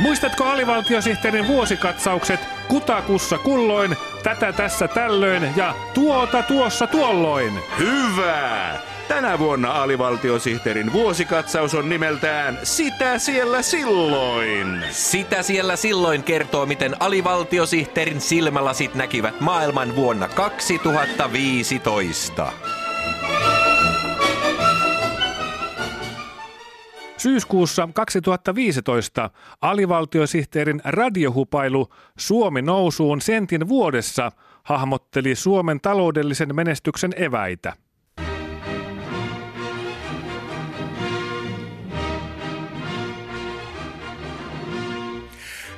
Muistatko alivaltiosihteerin vuosikatsaukset kutakussa kulloin, tätä tässä tällöin ja tuota tuossa tuolloin? Hyvä! Tänä vuonna alivaltiosihteerin vuosikatsaus on nimeltään Sitä siellä silloin. Sitä siellä silloin kertoo, miten alivaltiosihteerin silmälasit näkivät maailman vuonna 2015. Syyskuussa 2015 alivaltiosihteerin radiohupailu Suomi nousuun sentin vuodessa hahmotteli Suomen taloudellisen menestyksen eväitä.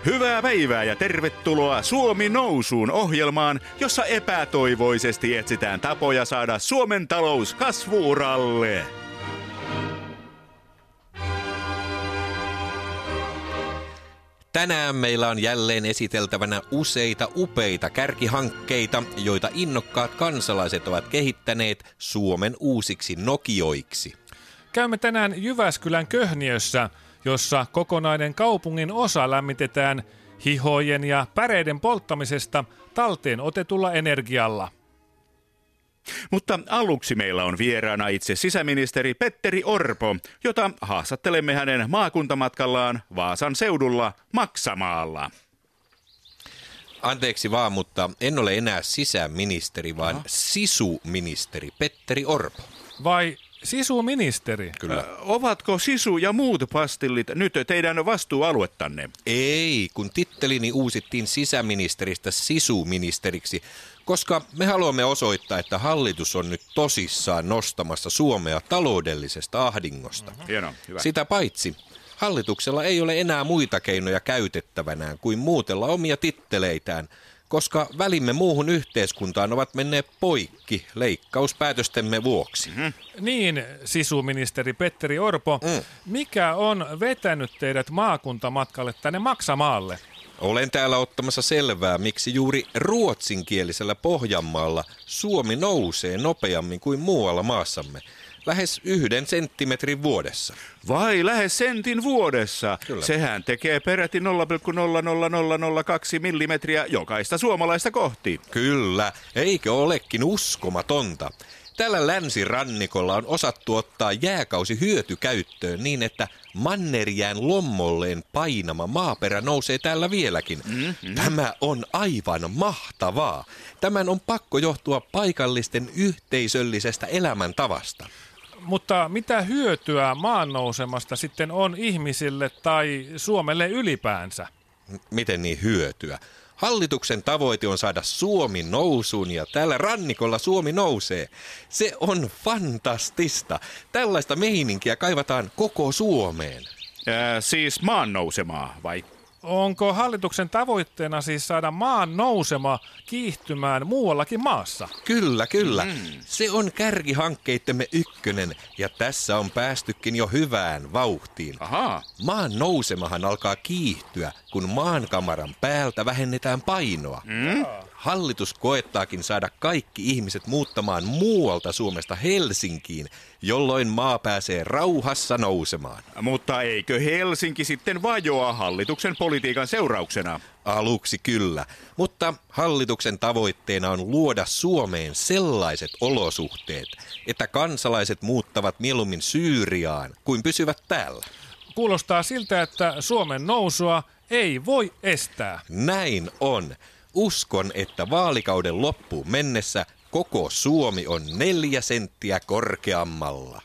Hyvää päivää ja tervetuloa Suomi nousuun ohjelmaan, jossa epätoivoisesti etsitään tapoja saada Suomen talous kasvuuralle. Tänään meillä on jälleen esiteltävänä useita upeita kärkihankkeita, joita innokkaat kansalaiset ovat kehittäneet Suomen uusiksi Nokioiksi. Käymme tänään Jyväskylän Köhniössä, jossa kokonainen kaupungin osa lämmitetään hihojen ja päreiden polttamisesta talteen otetulla energialla. Mutta aluksi meillä on vieraana itse sisäministeri Petteri Orpo, jota haastattelemme hänen maakuntamatkallaan Vaasan seudulla Maksamaalla. Anteeksi vaan, mutta en ole enää sisäministeri, vaan no. sisuministeri Petteri Orpo. Vai Sisuministeri. Kyllä. Ovatko sisu ja muut pastillit nyt teidän vastuualuettanne? Ei, kun tittelini uusittiin sisäministeristä sisuministeriksi, koska me haluamme osoittaa, että hallitus on nyt tosissaan nostamassa Suomea taloudellisesta ahdingosta. Mm-hmm. Hieno, hyvä. Sitä paitsi, hallituksella ei ole enää muita keinoja käytettävänään kuin muutella omia titteleitään – koska välimme muuhun yhteiskuntaan ovat menneet poikki leikkauspäätöstemme vuoksi. Mm-hmm. Niin, sisuministeri Petteri Orpo, mm. mikä on vetänyt teidät maakuntamatkalle tänne Maksamaalle? Olen täällä ottamassa selvää, miksi juuri ruotsinkielisellä Pohjanmaalla Suomi nousee nopeammin kuin muualla maassamme – lähes yhden senttimetrin vuodessa. Vai lähes sentin vuodessa? Kyllä. Sehän tekee peräti 0,00002 millimetriä jokaista suomalaista kohti. Kyllä, eikö olekin uskomatonta? Tällä länsirannikolla on osattu ottaa jääkausi hyötykäyttöön niin, että mannerjään lommolleen painama maaperä nousee täällä vieläkin. Mm-hmm. Tämä on aivan mahtavaa. Tämän on pakko johtua paikallisten yhteisöllisestä elämäntavasta. Mutta mitä hyötyä maannousemasta sitten on ihmisille tai Suomelle ylipäänsä? Miten niin hyötyä? Hallituksen tavoite on saada Suomi nousuun ja tällä rannikolla Suomi nousee. Se on fantastista. Tällaista meininkiä kaivataan koko Suomeen. Äh, siis maan nousemaa vai Onko hallituksen tavoitteena siis saada maan nousema kiihtymään muuallakin maassa? Kyllä, kyllä. Mm. Se on kärkihankkeittemme ykkönen ja tässä on päästykin jo hyvään vauhtiin. Aha. Maan nousemahan alkaa kiihtyä, kun maankamaran päältä vähennetään painoa. Mm. Hallitus koettaakin saada kaikki ihmiset muuttamaan muualta Suomesta Helsinkiin, jolloin maa pääsee rauhassa nousemaan. Mutta eikö Helsinki sitten vajoa hallituksen politiikan seurauksena? Aluksi kyllä, mutta hallituksen tavoitteena on luoda Suomeen sellaiset olosuhteet, että kansalaiset muuttavat mieluummin Syyriaan kuin pysyvät täällä. Kuulostaa siltä, että Suomen nousua ei voi estää. Näin on. Uskon, että vaalikauden loppuun mennessä koko Suomi on neljä senttiä korkeammalla.